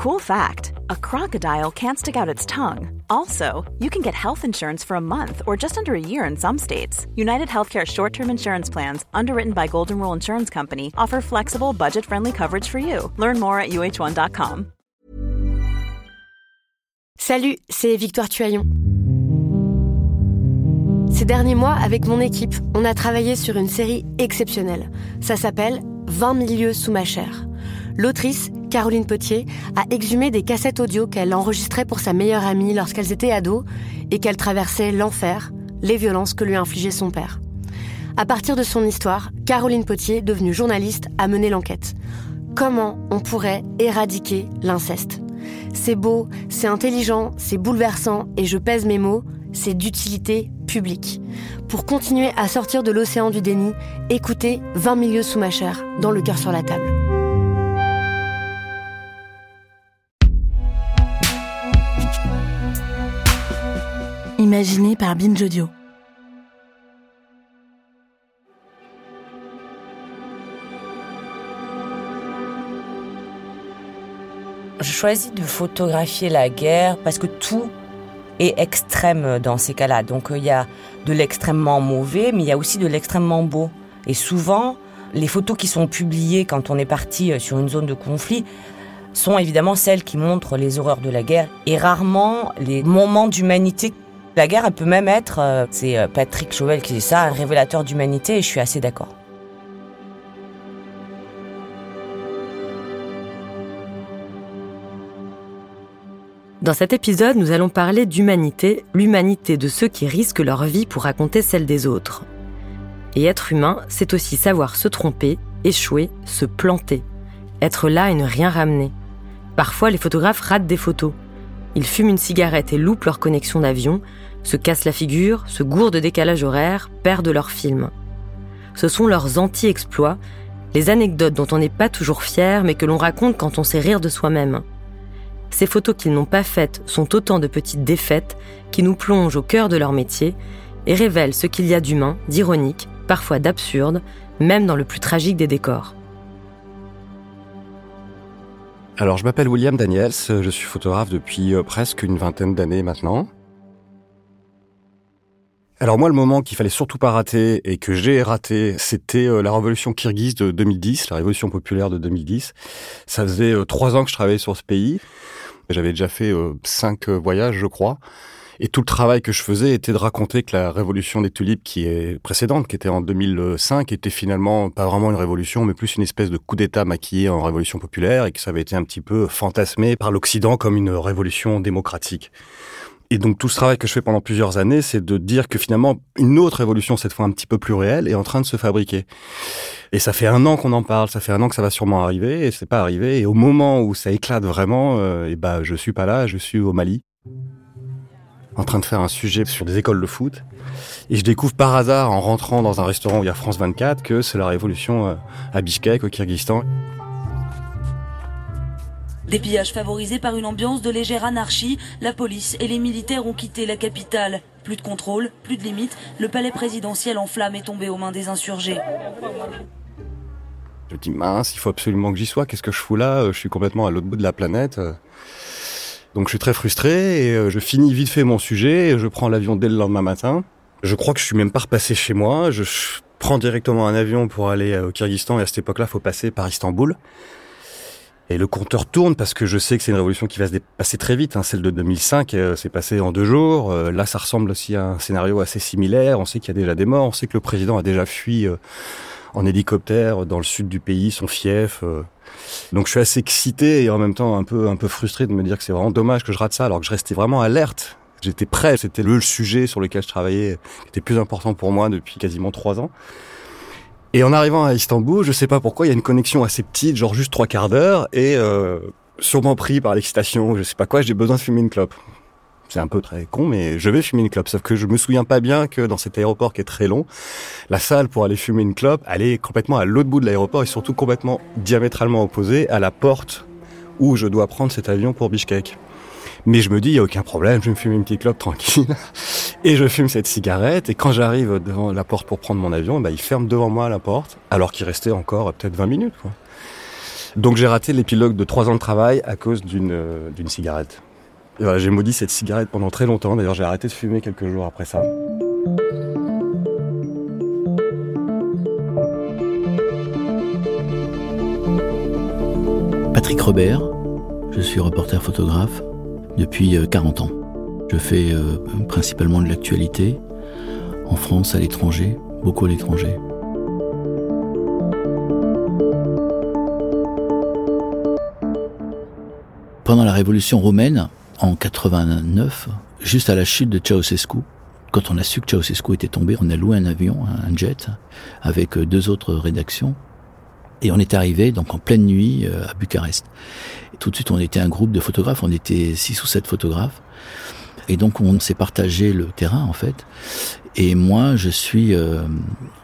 Cool fact a crocodile can't stick out its tongue. Also, you can get health insurance for a month or just under a year in some states. United Healthcare short term insurance plans, underwritten by Golden Rule Insurance Company, offer flexible, budget friendly coverage for you. Learn more at uh1.com. Salut, c'est Victoire Tuaillon. Ces derniers mois, avec mon équipe, on a travaillé sur une série exceptionnelle. Ça s'appelle 20 milieux sous ma chair. L'autrice, Caroline Potier, a exhumé des cassettes audio qu'elle enregistrait pour sa meilleure amie lorsqu'elles étaient ados et qu'elle traversait l'enfer, les violences que lui infligeait son père. À partir de son histoire, Caroline Potier, devenue journaliste, a mené l'enquête. Comment on pourrait éradiquer l'inceste? C'est beau, c'est intelligent, c'est bouleversant, et je pèse mes mots, c'est d'utilité publique. Pour continuer à sortir de l'océan du déni, écoutez 20 milieux sous ma chair, dans le cœur sur la table. Par Binge. Je choisis de photographier la guerre parce que tout est extrême dans ces cas-là. Donc il y a de l'extrêmement mauvais, mais il y a aussi de l'extrêmement beau. Et souvent, les photos qui sont publiées quand on est parti sur une zone de conflit sont évidemment celles qui montrent les horreurs de la guerre et rarement les moments d'humanité la guerre, elle peut même être, euh, c'est euh, Patrick Chauvel qui dit ça, un révélateur d'humanité, et je suis assez d'accord. Dans cet épisode, nous allons parler d'humanité, l'humanité de ceux qui risquent leur vie pour raconter celle des autres. Et être humain, c'est aussi savoir se tromper, échouer, se planter, être là et ne rien ramener. Parfois, les photographes ratent des photos. Ils fument une cigarette et loupent leur connexion d'avion, se cassent la figure, se gourdent de décalage horaire, perdent leur film. Ce sont leurs anti-exploits, les anecdotes dont on n'est pas toujours fier mais que l'on raconte quand on sait rire de soi-même. Ces photos qu'ils n'ont pas faites sont autant de petites défaites qui nous plongent au cœur de leur métier et révèlent ce qu'il y a d'humain, d'ironique, parfois d'absurde, même dans le plus tragique des décors. Alors, je m'appelle William Daniels, je suis photographe depuis euh, presque une vingtaine d'années maintenant. Alors moi, le moment qu'il fallait surtout pas rater et que j'ai raté, c'était euh, la révolution kirghize de 2010, la révolution populaire de 2010. Ça faisait euh, trois ans que je travaillais sur ce pays. J'avais déjà fait cinq voyages, je crois. Et tout le travail que je faisais était de raconter que la révolution des tulipes qui est précédente, qui était en 2005, était finalement pas vraiment une révolution, mais plus une espèce de coup d'État maquillé en révolution populaire et que ça avait été un petit peu fantasmé par l'Occident comme une révolution démocratique. Et donc tout ce travail que je fais pendant plusieurs années, c'est de dire que finalement une autre révolution, cette fois un petit peu plus réelle, est en train de se fabriquer. Et ça fait un an qu'on en parle, ça fait un an que ça va sûrement arriver, et c'est pas arrivé. Et au moment où ça éclate vraiment, euh, et ben je suis pas là, je suis au Mali en train de faire un sujet sur des écoles de foot. Et je découvre par hasard, en rentrant dans un restaurant où il y a France 24, que c'est la révolution euh, à Bishkek, au Kyrgyzstan. Des pillages favorisés par une ambiance de légère anarchie, la police et les militaires ont quitté la capitale. Plus de contrôle, plus de limites, le palais présidentiel en flammes est tombé aux mains des insurgés. Je dis mince, il faut absolument que j'y sois, qu'est-ce que je fous là Je suis complètement à l'autre bout de la planète. Donc je suis très frustré et euh, je finis vite fait mon sujet et je prends l'avion dès le lendemain matin. Je crois que je suis même pas repassé chez moi. Je prends directement un avion pour aller euh, au Kyrgyzstan et à cette époque-là, faut passer par Istanbul. Et le compteur tourne parce que je sais que c'est une révolution qui va se passer très vite. Hein. Celle de 2005 euh, s'est passée en deux jours. là, ça ressemble aussi à un scénario assez similaire. On sait qu'il y a déjà des morts. On sait que le président a déjà fui en hélicoptère dans le sud du pays, son fief. Donc je suis assez excité et en même temps un peu un peu frustré de me dire que c'est vraiment dommage que je rate ça alors que je restais vraiment alerte. J'étais prêt, c'était le sujet sur lequel je travaillais qui était plus important pour moi depuis quasiment trois ans. Et en arrivant à Istanbul, je sais pas pourquoi, il y a une connexion assez petite, genre juste trois quarts d'heure, et euh, sûrement pris par l'excitation, je sais pas quoi, j'ai besoin de fumer une clope. C'est un peu très con, mais je vais fumer une clope. Sauf que je me souviens pas bien que dans cet aéroport qui est très long, la salle pour aller fumer une clope, elle est complètement à l'autre bout de l'aéroport et surtout complètement diamétralement opposée à la porte où je dois prendre cet avion pour Bishkek. Mais je me dis, il n'y a aucun problème, je vais me fumer une petite clope tranquille. Et je fume cette cigarette. Et quand j'arrive devant la porte pour prendre mon avion, bah, il ferme devant moi la porte, alors qu'il restait encore peut-être 20 minutes. Quoi. Donc j'ai raté l'épilogue de trois ans de travail à cause d'une euh, d'une cigarette. j'ai maudit cette cigarette pendant très longtemps. D'ailleurs, j'ai arrêté de fumer quelques jours après ça. Patrick Robert, je suis reporter photographe depuis 40 euh, ans. Je fais euh, principalement de l'actualité, en France, à l'étranger, beaucoup à l'étranger. Pendant la révolution romaine, en 89, juste à la chute de Ceausescu, quand on a su que Ceausescu était tombé, on a loué un avion, un jet, avec deux autres rédactions, et on est arrivé donc en pleine nuit euh, à Bucarest. tout de suite, on était un groupe de photographes, on était six ou sept photographes. Et donc on s'est partagé le terrain en fait. Et moi, je suis euh,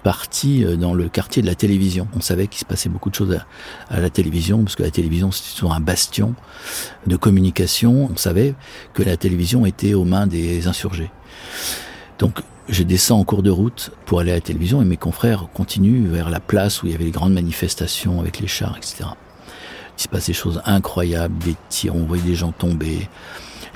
parti euh, dans le quartier de la télévision. On savait qu'il se passait beaucoup de choses à, la télévision, parce que la télévision, c'est toujours un bastion de communication. On savait que la télévision était aux mains des insurgés. Donc je descends en cours de route pour aller à la télévision et mes confrères continuent vers la place où il y avait les grandes manifestations avec les chars, etc. Il se passe des choses incroyables, des tirs, on voyait des gens tomber.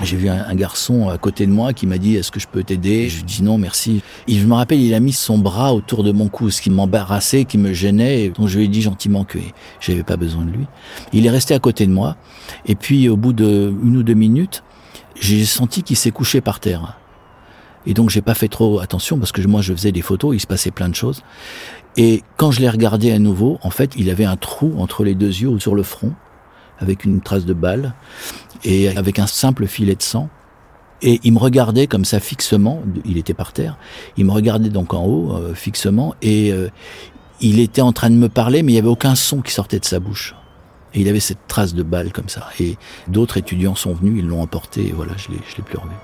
J'ai vu un, garçon à côté de moi qui m'a dit est-ce que je peux t'aider? Je lui dis non merci. Et je me rappelle il a mis son bras autour de mon cou, ce qui m'embarrassait, qui me gênait. Donc je lui ai dit gentiment que j'avais pas besoin de lui. Il est resté à côté de moi. Et puis au bout de une ou deux minutes, j'ai senti qu'il s'est couché par terre. Et donc j'ai pas fait trop attention parce que moi je faisais des photos, il se passait plein de choses. Et quand je l'ai regardé à nouveau, en fait, il avait un trou entre les deux yeux ou sur le front, avec une trace de balle et avec un simple filet de sang. Et il me regardait comme ça fixement, il était par terre, il me regardait donc en haut euh, fixement et euh, il était en train de me parler mais il n'y avait aucun son qui sortait de sa bouche. Et il avait cette trace de balle comme ça. Et d'autres étudiants sont venus, ils l'ont emporté et voilà, je l'ai, plus revu.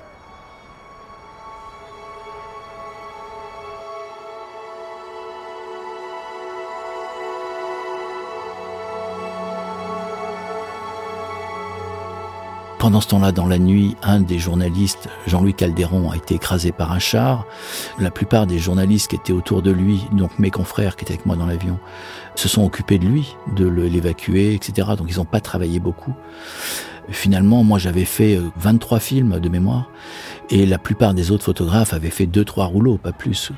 Pendant ce temps-là, dans la nuit, un des journalistes, Jean-Louis Caldéron, a été écrasé par un char. La plupart des journalistes qui étaient autour de lui, donc mes confrères qui étaient avec moi dans l'avion, se sont occupés de lui, de l'évacuer, etc. Donc ils n'ont pas travaillé beaucoup. Finalement, moi j'avais fait 23 euh, films de mémoire et la plupart des autres photographes avaient fait 2-3 rouleaux, pas plus.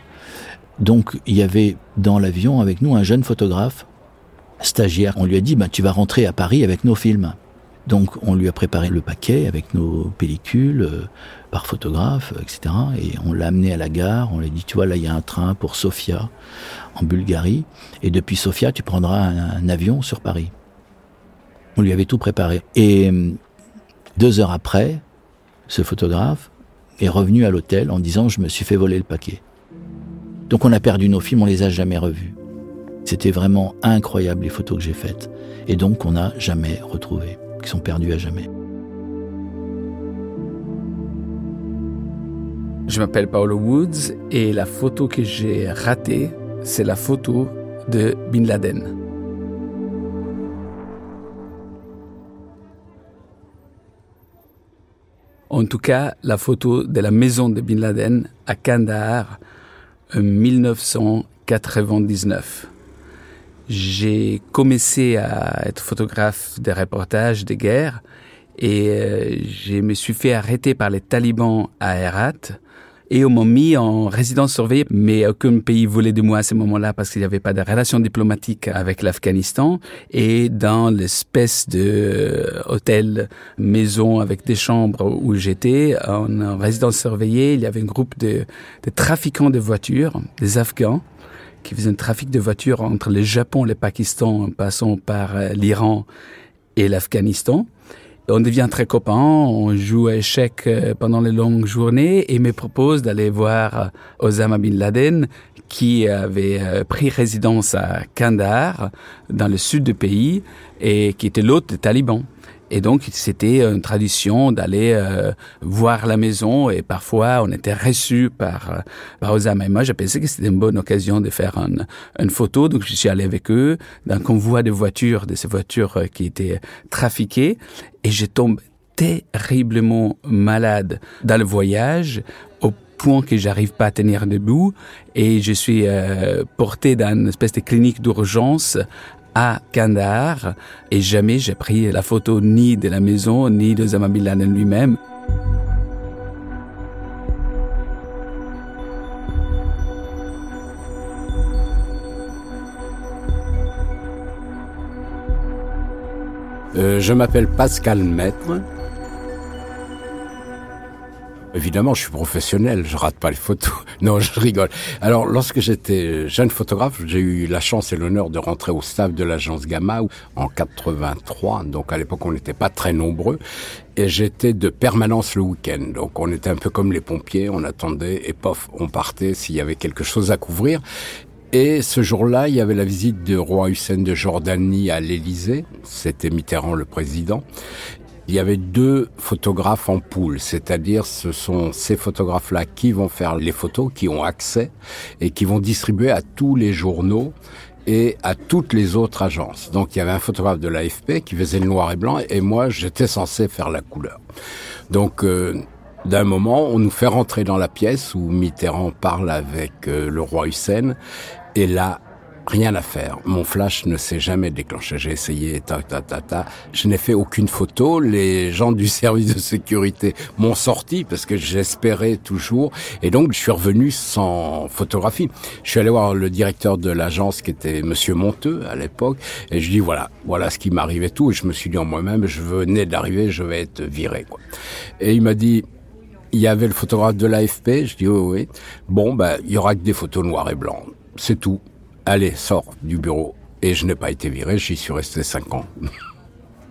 Donc il y avait dans l'avion avec nous un jeune photographe, stagiaire. On lui a dit, bah, tu vas rentrer à Paris avec nos films. Donc on lui a préparé le paquet avec nos pellicules euh, par photographe, etc. Et on l'a amené à la gare, on lui a dit, tu vois, là il y a un train pour Sofia, en Bulgarie, et depuis Sofia, tu prendras un, avion sur Paris. On lui avait tout préparé. Et euh, deux heures après, ce photographe est revenu à l'hôtel en disant, je me suis fait voler le paquet. Donc on a perdu nos films, on les a jamais revus. C'était vraiment incroyable les photos que j'ai faites. Et donc on n'a jamais retrouvé qui sont perdus à jamais. Je m'appelle Paolo Woods et la photo que j'ai ratée, c'est la photo de Bin Laden. En tout cas, la photo de la maison de Bin Laden à Kandahar en 1999 j'ai commencé à être photographe des reportages de guerre et euh, je me suis fait arrêter par les talibans à Herat et on m'a mis en résidence surveillée, mais aucun pays voulait de moi à ce moment-là parce qu'il n'y avait pas de relation diplomatique avec l'Afghanistan. Et dans l'espèce de euh, hôtel, maison avec des chambres où j'étais, en résidence surveillée, il y avait un groupe de, de trafiquants de voitures, des Afghans, qui faisait un trafic de voitures entre le Japon le Pakistan, en passant par euh, l'Iran et l'Afghanistan. On devient très copains, on joue à échecs euh, pendant les longues journées et me propose d'aller voir euh, Osama Bin Laden qui avait pris résidence à Kandahar, dans le sud du pays, et qui était l'hôte des talibans. Et donc, c'était une tradition d'aller euh, voir la maison et parfois on était reçu par, euh, par Osama et moi. Je pensais que c'était une bonne occasion de faire une, une photo. Donc, je suis allé avec eux dans un convoi de voitures, de ces voitures euh, qui étaient trafiquées et je tombe terriblement malade dans le voyage au point que j'arrive pas à tenir debout et je suis porté dans une espèce de clinique d'urgence à Kandahar et jamais j'ai pris la photo ni de la maison ni de Osama Bin Laden lui-même. Euh, je m'appelle Pascal Maître. Évidemment, je suis professionnel, je rate pas les photos. Non, je rigole. Alors, lorsque j'étais jeune photographe, j'ai eu la chance et l'honneur de rentrer au staff de l'agence Gamma en 83. Donc, à l'époque, on n'était pas très nombreux. Et j'étais de permanence le week-end. Donc, on était un peu comme les pompiers. On attendait et pof, on partait s'il y avait quelque chose à couvrir. Et ce jour-là, il y avait la visite du roi Hussein de Jordanie à l'Élysée. C'était Mitterrand le président. Il y avait deux photographes en poule, c'est-à-dire ce sont ces photographes-là qui vont faire les photos, qui ont accès et qui vont distribuer à tous les journaux et à toutes les autres agences. Donc il y avait un photographe de l'AFP qui faisait le noir et blanc et moi j'étais censé faire la couleur. Donc euh, d'un moment, on nous fait rentrer dans la pièce où Mitterrand parle avec euh, le roi Hussein et là, rien à faire. Mon flash ne s'est jamais déclenché. J'ai essayé, ta, ta, ta, ta. Je n'ai fait aucune photo. Les gens du service de sécurité m'ont sorti parce que j'espérais toujours. Et donc, je suis revenu sans photographie. Je suis allé voir le directeur de l'agence qui était Monsieur Monteux à l'époque. Et je dis, voilà, voilà ce qui m'arrivait tout. Et je me suis dit en moi-même, je venais d'arriver, je vais être viré, quoi. Et il m'a dit, il y avait le photographe de l'AFP. Je dis, oui, oui. Bon, ben, il y aura que des photos noires et blancs c'est tout. Allez, sors du bureau. Et je n'ai pas été viré, j'y suis resté cinq ans.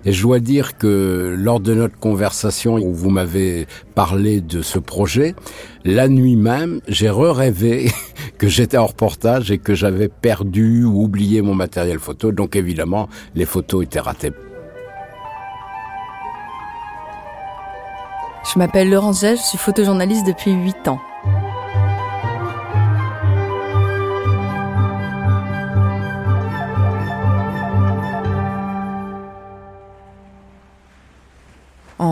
Et je dois dire que lors de notre conversation où vous m'avez parlé de ce projet, la nuit même, j'ai re-rêvé que j'étais en reportage et que j'avais perdu ou oublié mon matériel photo. Donc évidemment, les photos étaient ratées. Je m'appelle Laurence Gage, je suis photojournaliste depuis 8 ans.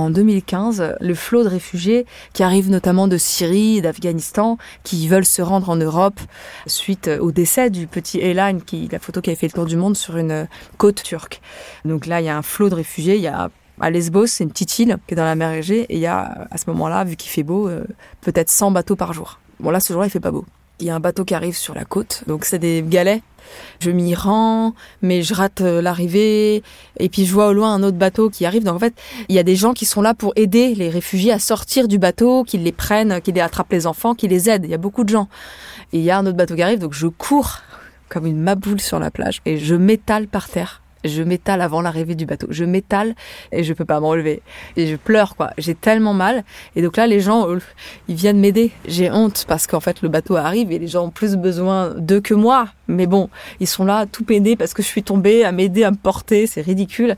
En 2015 le flot de réfugiés qui arrivent notamment de Syrie d'Afghanistan, qui veulent se rendre en Europe suite au décès du petit Elan, qui, la photo qui avait fait le tour du monde sur une côte turque. Donc là, il y a un flot de réfugiés, il y a à Lesbos, c'est une petite île qui est dans la mer Égée, et il y a, à ce moment-là, vu qu'il fait beau, euh, peut-être 100 bateaux par jour. Bon là, ce jour-là, il fait pas beau. Il y a un bateau qui arrive sur la côte, donc c'est des galets. Je m'y rends, mais je rate euh, l'arrivée. Et puis je vois au loin un autre bateau qui arrive. Donc en fait, il y a des gens qui sont là pour aider les réfugiés à sortir du bateau, qu'ils les prennent, qu'ils les attrapent les enfants, qu'ils les aident. Il y a beaucoup de gens. Et il y a un autre bateau qui arrive, donc je cours comme une maboule sur la plage et je m'étale par terre je m'étale avant l'arrivée du bateau. Je m'étale et je peux pas me relever. Et je pleure, quoi. J'ai tellement mal. Et donc là, les gens, euh, ils viennent m'aider. J'ai honte parce qu'en fait, le bateau arrive et les gens ont plus besoin d'eux que moi. Mais bon, ils sont là, tout pédés parce que je suis tombée, à m'aider à me porter. C'est ridicule.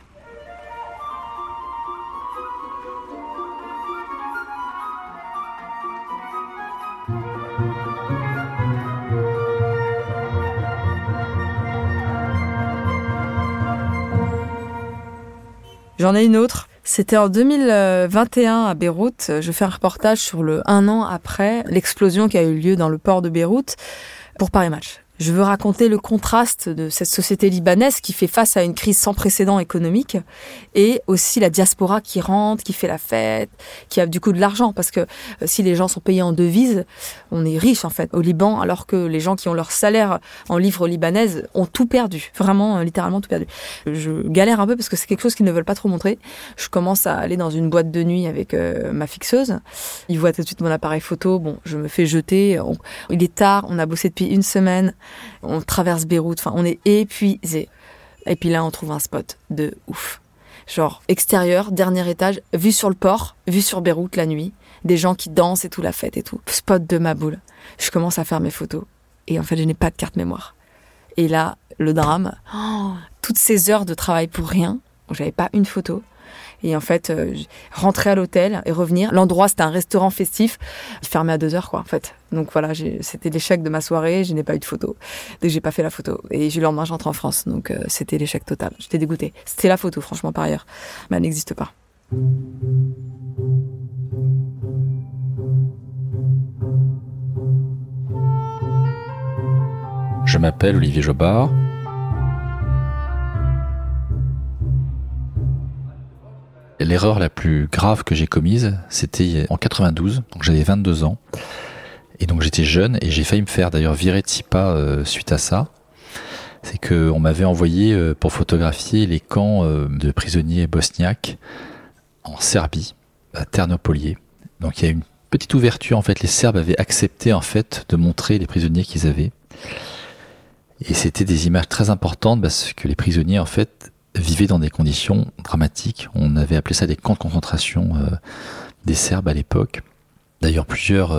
J'en ai une autre. C'était en 2021 à Beyrouth. Je fais un reportage sur le un an après l'explosion qui a eu lieu dans le port de Beyrouth pour Paris Match. Je veux raconter le contraste de cette société libanaise qui fait face à une crise sans précédent économique et aussi la diaspora qui rentre, qui fait la fête, qui a du coup de l'argent parce que euh, si les gens sont payés en devises, on est riche en fait au Liban alors que les gens qui ont leur salaire en livres libanaises ont tout perdu, vraiment euh, littéralement tout perdu. Je galère un peu parce que c'est quelque chose qu'ils ne veulent pas trop montrer. Je commence à aller dans une boîte de nuit avec euh, ma fixeuse. Ils voient tout de suite mon appareil photo. Bon, je me fais jeter. il est tard, on a bossé depuis une semaine. On traverse Beyrouth, enfin, on est épuisé. Et puis là, on trouve un spot de ouf. Genre extérieur, dernier étage, vue sur le port, vue sur Beyrouth la nuit, des gens qui dansent et tout, la fête et tout. Spot de ma boule. Je commence à faire mes photos. Et en fait, je n'ai pas de carte mémoire. Et là, le drame, oh, toutes ces heures de travail pour rien, j'avais pas une photo. Et en fait, euh, rentrer à l'hôtel et revenir. L'endroit, c'était un restaurant festif, fermé à deux heures, quoi, en fait. Donc voilà, c'était l'échec de ma soirée. Je n'ai pas eu de photo. Donc j'ai pas fait la photo. Et le lendemain, j'entre en France. Donc euh, c'était l'échec total. J'étais dégoûtée. C'était la photo, franchement, par ailleurs. Mais elle n'existe pas. Je m'appelle Olivier Jobard. L'erreur la plus grave que j'ai commise, c'était en 92, donc j'avais 22 ans. Et donc j'étais jeune et j'ai failli me faire d'ailleurs virer de SIPA euh, suite à ça. C'est qu'on m'avait envoyé euh, pour photographier les camps euh, de prisonniers bosniaques en Serbie, à Ternopolier. Donc il y a une petite ouverture en fait. Les Serbes avaient accepté en fait de montrer les prisonniers qu'ils avaient. Et c'était des images très importantes parce que les prisonniers en fait vivaient dans des conditions dramatiques. On avait appelé ça des camps de concentration des Serbes à l'époque. D'ailleurs, plusieurs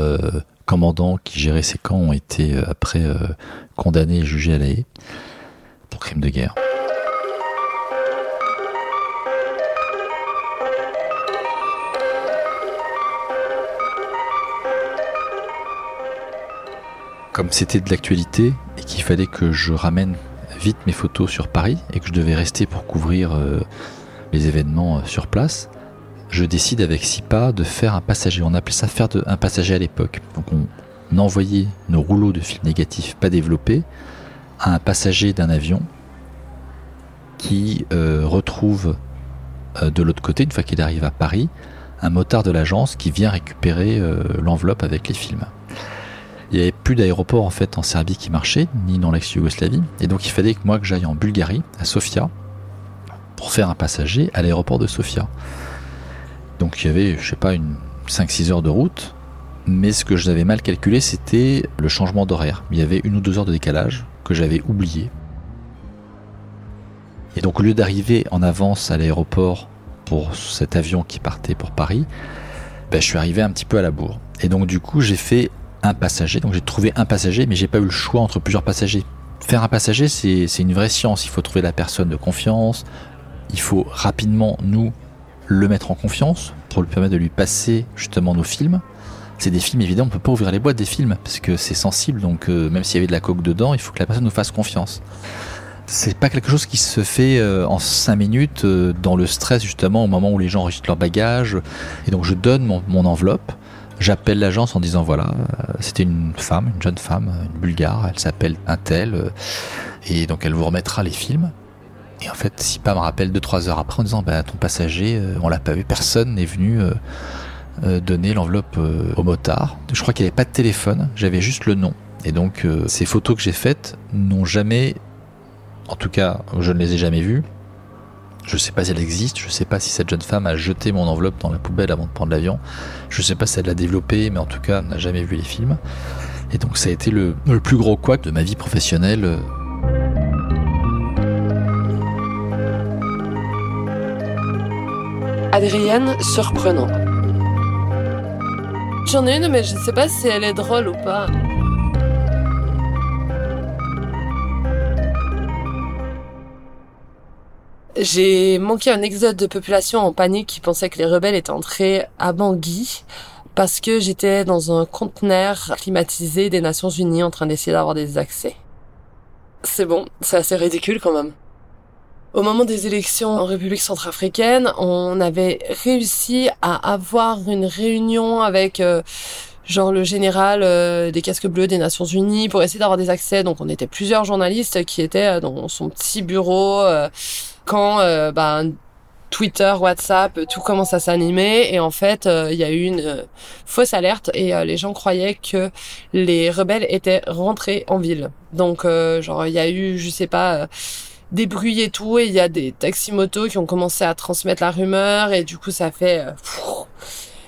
commandants qui géraient ces camps ont été euh, après euh, condamnés et jugés à la haie pour crimes de guerre. Comme c'était de l'actualité et qu'il fallait que je ramène vite mes photos sur Paris et que je devais rester pour couvrir euh, les événements sur place, je décide avec SIPA de faire un passager. On appelait ça faire un passager à l'époque. Donc on envoyait nos rouleaux de films négatifs pas développés à un passager d'un avion qui euh, retrouve euh, de l'autre côté, une fois qu'il arrive à Paris, un motard de l'agence qui vient récupérer euh, l'enveloppe avec les films. Il n'y avait plus d'aéroport en fait en Serbie qui marchait, ni dans l'ex-Yougoslavie, et donc il fallait que moi que j'aille en Bulgarie, à Sofia, pour faire un passager à l'aéroport de Sofia. Donc il y avait, je sais pas, une 5-6 heures de route. Mais ce que j'avais mal calculé, c'était le changement d'horaire. Il y avait une ou deux heures de décalage que j'avais oublié. Et donc au lieu d'arriver en avance à l'aéroport pour cet avion qui partait pour Paris, ben, je suis arrivé un petit peu à la bourre. Et donc du coup j'ai fait un passager. Donc j'ai trouvé un passager, mais j'ai pas eu le choix entre plusieurs passagers. Faire un passager, c'est une vraie science. Il faut trouver la personne de confiance. Il faut rapidement, nous, le mettre en confiance pour lui permettre de lui passer justement nos films. C'est des films évidemment, on peut pas ouvrir les boîtes des films parce que c'est sensible, donc euh, même s'il y avait de la coke dedans, il faut que la personne nous fasse confiance. C'est pas quelque chose qui se fait euh, en 5 minutes euh, dans le stress justement au moment où les gens enregistrent leur bagage. Et donc je donne mon enveloppe, j'appelle l'agence en disant voilà, c'était une femme, une jeune femme, une bulgare, elle s'appelle Intel, et donc elle vous remettra les films. Et en fait, Sipa me rappelle 2-3 heures après en disant bah, ton passager, euh, on l'a pas vu, personne n'est venu euh, euh, donner l'enveloppe au motard. Je crois qu'il n'y avait pas de téléphone, j'avais juste le nom. Et donc, ces photos que j'ai faites n'ont jamais, en tout cas, je ne les ai jamais vues. Je sais pas si elles existent, je sais pas si cette jeune femme a jeté mon enveloppe dans la poubelle avant de prendre l'avion. Je sais pas si elle l'a développée, mais en tout cas, n'a jamais vu les films. Et donc, ça a été le, plus gros couac de ma vie professionnelle. Adrienne surprenant. J'en ai une, mais je sais pas si elle est drôle ou pas. J'ai manqué un exode de population en panique qui pensait que les rebelles étaient entrés à Bangui parce que j'étais dans un conteneur climatisé des Nations Unies en train d'essayer d'avoir des accès. C'est bon, c'est assez ridicule quand même. Au moment des élections en République centrafricaine, on avait réussi à avoir une réunion avec euh, genre le général euh, des casques bleus des Nations Unies pour essayer d'avoir des accès. Donc on était plusieurs journalistes qui étaient euh, dans son petit bureau quand bah, Twitter, WhatsApp, tout commence à s'animer et en fait il y a eu une fausse alerte et les gens croyaient que les rebelles étaient rentrés en ville. Donc genre il y a eu je sais pas des bruits et tout, et il y a des taxis-motos qui ont commencé à transmettre la rumeur, et du coup ça fait... Euh,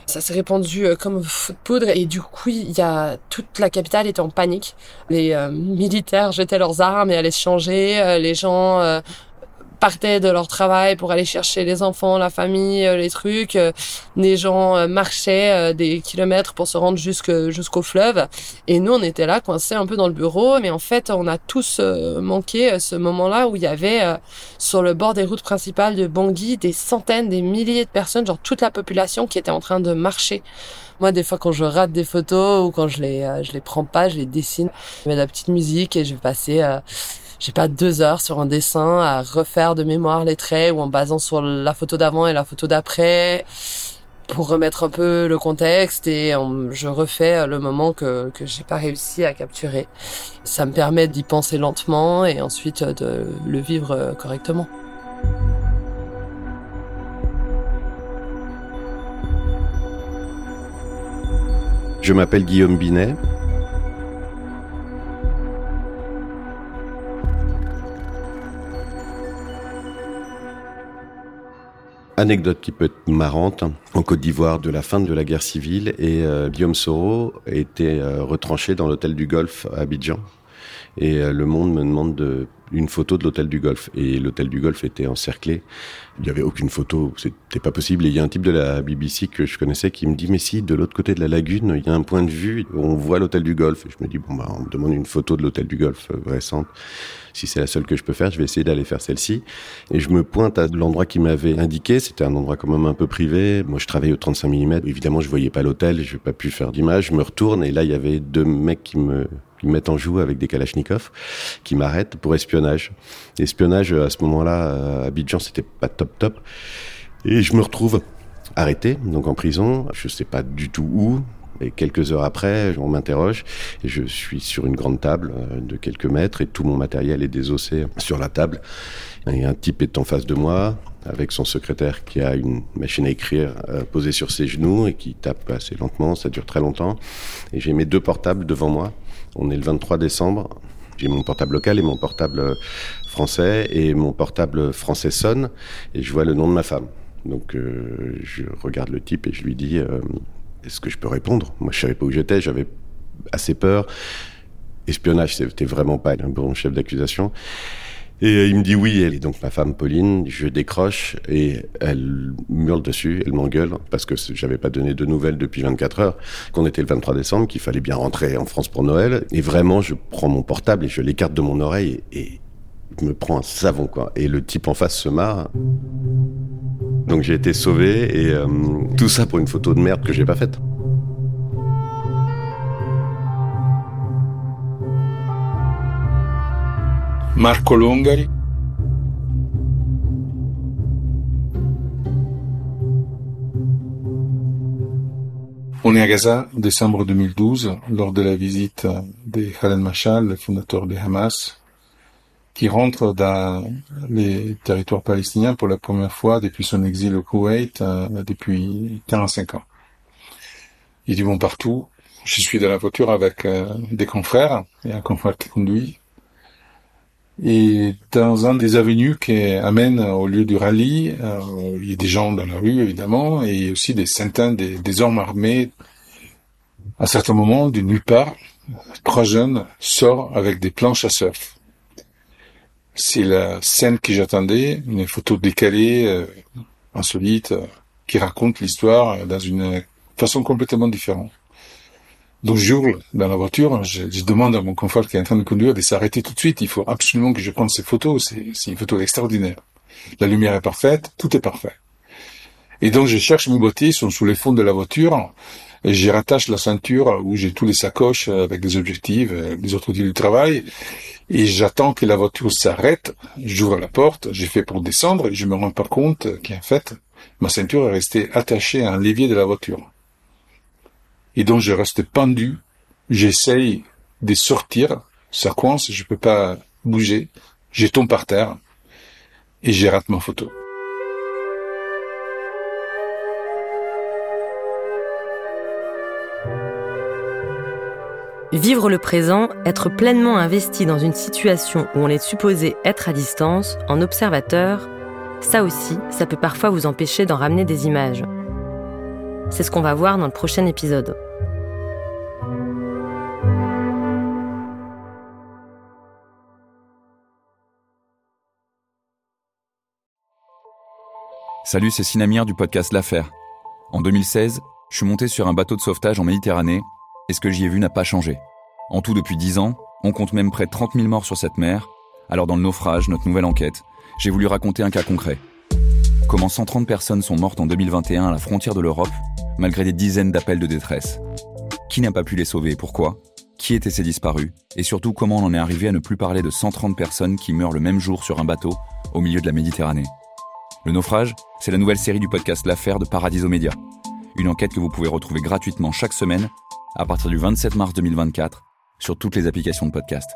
ça s'est répandu euh, comme feu de poudre et du coup il y a toute la capitale était en panique. Les euh, militaires jetaient leurs armes et allaient se changer. les gens partaient de leur travail pour aller chercher les enfants, la famille, euh, les trucs. Euh, des gens euh, marchaient des kilomètres pour se rendre jusqu'au fleuve. Et nous, on était là, coincés un peu dans le bureau. Mais en fait, on a tous manqué ce moment-là où il y avait sur le bord des routes principales de Bangui des centaines, des milliers de personnes, genre toute la population qui était en train de marcher. Moi, des fois, quand je rate des photos ou quand je les, je les prends pas, je les dessine. Je mets de la petite musique et je vais passer j'ai pas deux heures sur un dessin à refaire de mémoire les traits ou en basant sur la photo d'avant et la photo d'après pour remettre un peu le contexte et je refais euh, le moment que que j'ai pas réussi à capturer. Ça me permet d'y penser lentement et ensuite euh, de le vivre euh, correctement. Je m'appelle Guillaume Binet, Anecdote qui peut être marrante, en Côte d'Ivoire de la fin de la guerre civile, et euh, Guillaume Soro était euh, retranché dans l'hôtel du Golfe à Abidjan. Et euh, le monde me demande de, une photo de l'hôtel du Golfe. Et l'hôtel du Golfe était encerclé. Il n'y avait aucune photo, c'était pas possible. Et il y a un type de la BBC que je connaissais qui me dit, mais si, de l'autre côté de la lagune, il y a un point de vue où on voit l'hôtel du Golfe. Et je me dis, bon, bah, on me demande une photo de l'hôtel du Golfe récente. Si c'est la seule que je peux faire, je vais essayer d'aller faire celle-ci. Et je me pointe à l'endroit qui m'avait indiqué. C'était un endroit quand même un peu privé. Moi, je travaillais au 35 mm. Évidemment, je voyais pas l'hôtel. Je n'ai pas pu faire d'image. Je me retourne et là, il y avait deux mecs qui me qui me mettent en joue avec des kalachnikovs, qui m'arrêtent pour espionnage. Espionnage, à ce moment-là, à Abidjan, c'était pas top top. Et je me retrouve arrêté, donc en prison. Je sais pas du tout où. Et quelques heures après, on m'interroge et je suis sur une grande table euh, de quelques mètres et tout mon matériel est désossé sur la table. Et un type est en face de moi avec son secrétaire qui a une machine à écrire euh, posée sur ses genoux et qui tape assez lentement. Ça dure très longtemps. Et j'ai mes deux portables devant moi on est le 23 décembre. J'ai mon portable local et mon portable français et mon portable français sonne et je vois le nom de ma femme. Donc euh, je regarde le type et je lui dis euh, est-ce que je peux répondre? Moi je savais pas où j'étais, j'avais assez peur. Espionnage, c'était vraiment pas un bon chef d'accusation. Et euh, il me dit oui, est donc ma femme Pauline. Je décroche et elle hurle dessus, elle m'engueule parce que j'avais pas donné de nouvelles depuis 24 heures, qu'on était le 23 décembre, qu'il fallait bien rentrer en France pour Noël. Et vraiment, je prends mon portable et je l'écarte de mon oreille et, je me prends un savon quoi. Et le type en face se marre. Donc j'ai été sauvé et euh, tout ça pour une photo de merde que j'ai pas faite. Marco Longari. On est à Gaza, décembre 2012, lors de la visite de Khaled Mashal, le fondateur de Hamas, qui rentre dans les territoires palestiniens pour la première fois depuis son exil au Koweït, euh, depuis 45 ans. Il dit bon partout. Je suis dans la voiture avec euh, des confrères, et un confrère qui conduit, et dans un des avenues qui amène au lieu du rallye, euh, il y a des gens dans la rue évidemment, et aussi des centaines des, hommes armés. À certains moments, de nulle part, trois jeunes sortent avec des planches à surf. C'est la scène que j'attendais, une photo décalée, euh, insolite, euh, qui raconte l'histoire dans une façon complètement différente. Donc j'hurle dans la voiture, je, demande à mon confrère qui est en train de conduire de s'arrêter tout de suite. Il faut absolument que je prenne ces photos. C'est une photo extraordinaire. La lumière est parfaite, tout est parfait. Et donc je cherche mes boîtiers, ils sont sous les fonds de la voiture. Et j'y rattache la ceinture où j'ai tous les sacoches avec des objectifs, euh, les autres outils du travail. Et j'attends que la voiture s'arrête. J'ouvre la porte, j'ai fait pour descendre et je me rends pas compte qu'en fait, ma ceinture est restée attachée à un levier de la voiture et donc je reste pendu. J'essaye de sortir, ça coince, je peux pas bouger. Je tombe par terre et j'ai raté ma photo. Vivre le présent, être pleinement investi dans une situation où on est supposé être à distance, en observateur, ça aussi, ça peut parfois vous empêcher d'en ramener des images. C'est ce qu'on va voir dans le prochain épisode. Salut, c'est Sinamir du podcast L'Affaire. En 2016, je suis monté sur un bateau de sauvetage en Méditerranée et ce que j'y ai vu n'a pas changé. En tout, depuis 10 ans, on compte même près de 30 000 morts sur cette mer. Alors dans le naufrage, notre nouvelle enquête, j'ai voulu raconter un cas concret. Comment 130 personnes sont mortes en 2021 à la frontière de l'Europe, malgré des dizaines d'appels de détresse. Qui n'a pas pu les sauver et pourquoi? Qui étaient ces disparus? Et surtout, comment on en est arrivé à ne plus parler de 130 personnes qui meurent le même jour sur un bateau au milieu de la Méditerranée? Le naufrage, c'est la nouvelle série du podcast L'affaire de Paradiso Média. Une enquête que vous pouvez retrouver gratuitement chaque semaine à partir du 27 mars 2024 sur toutes les applications de podcast.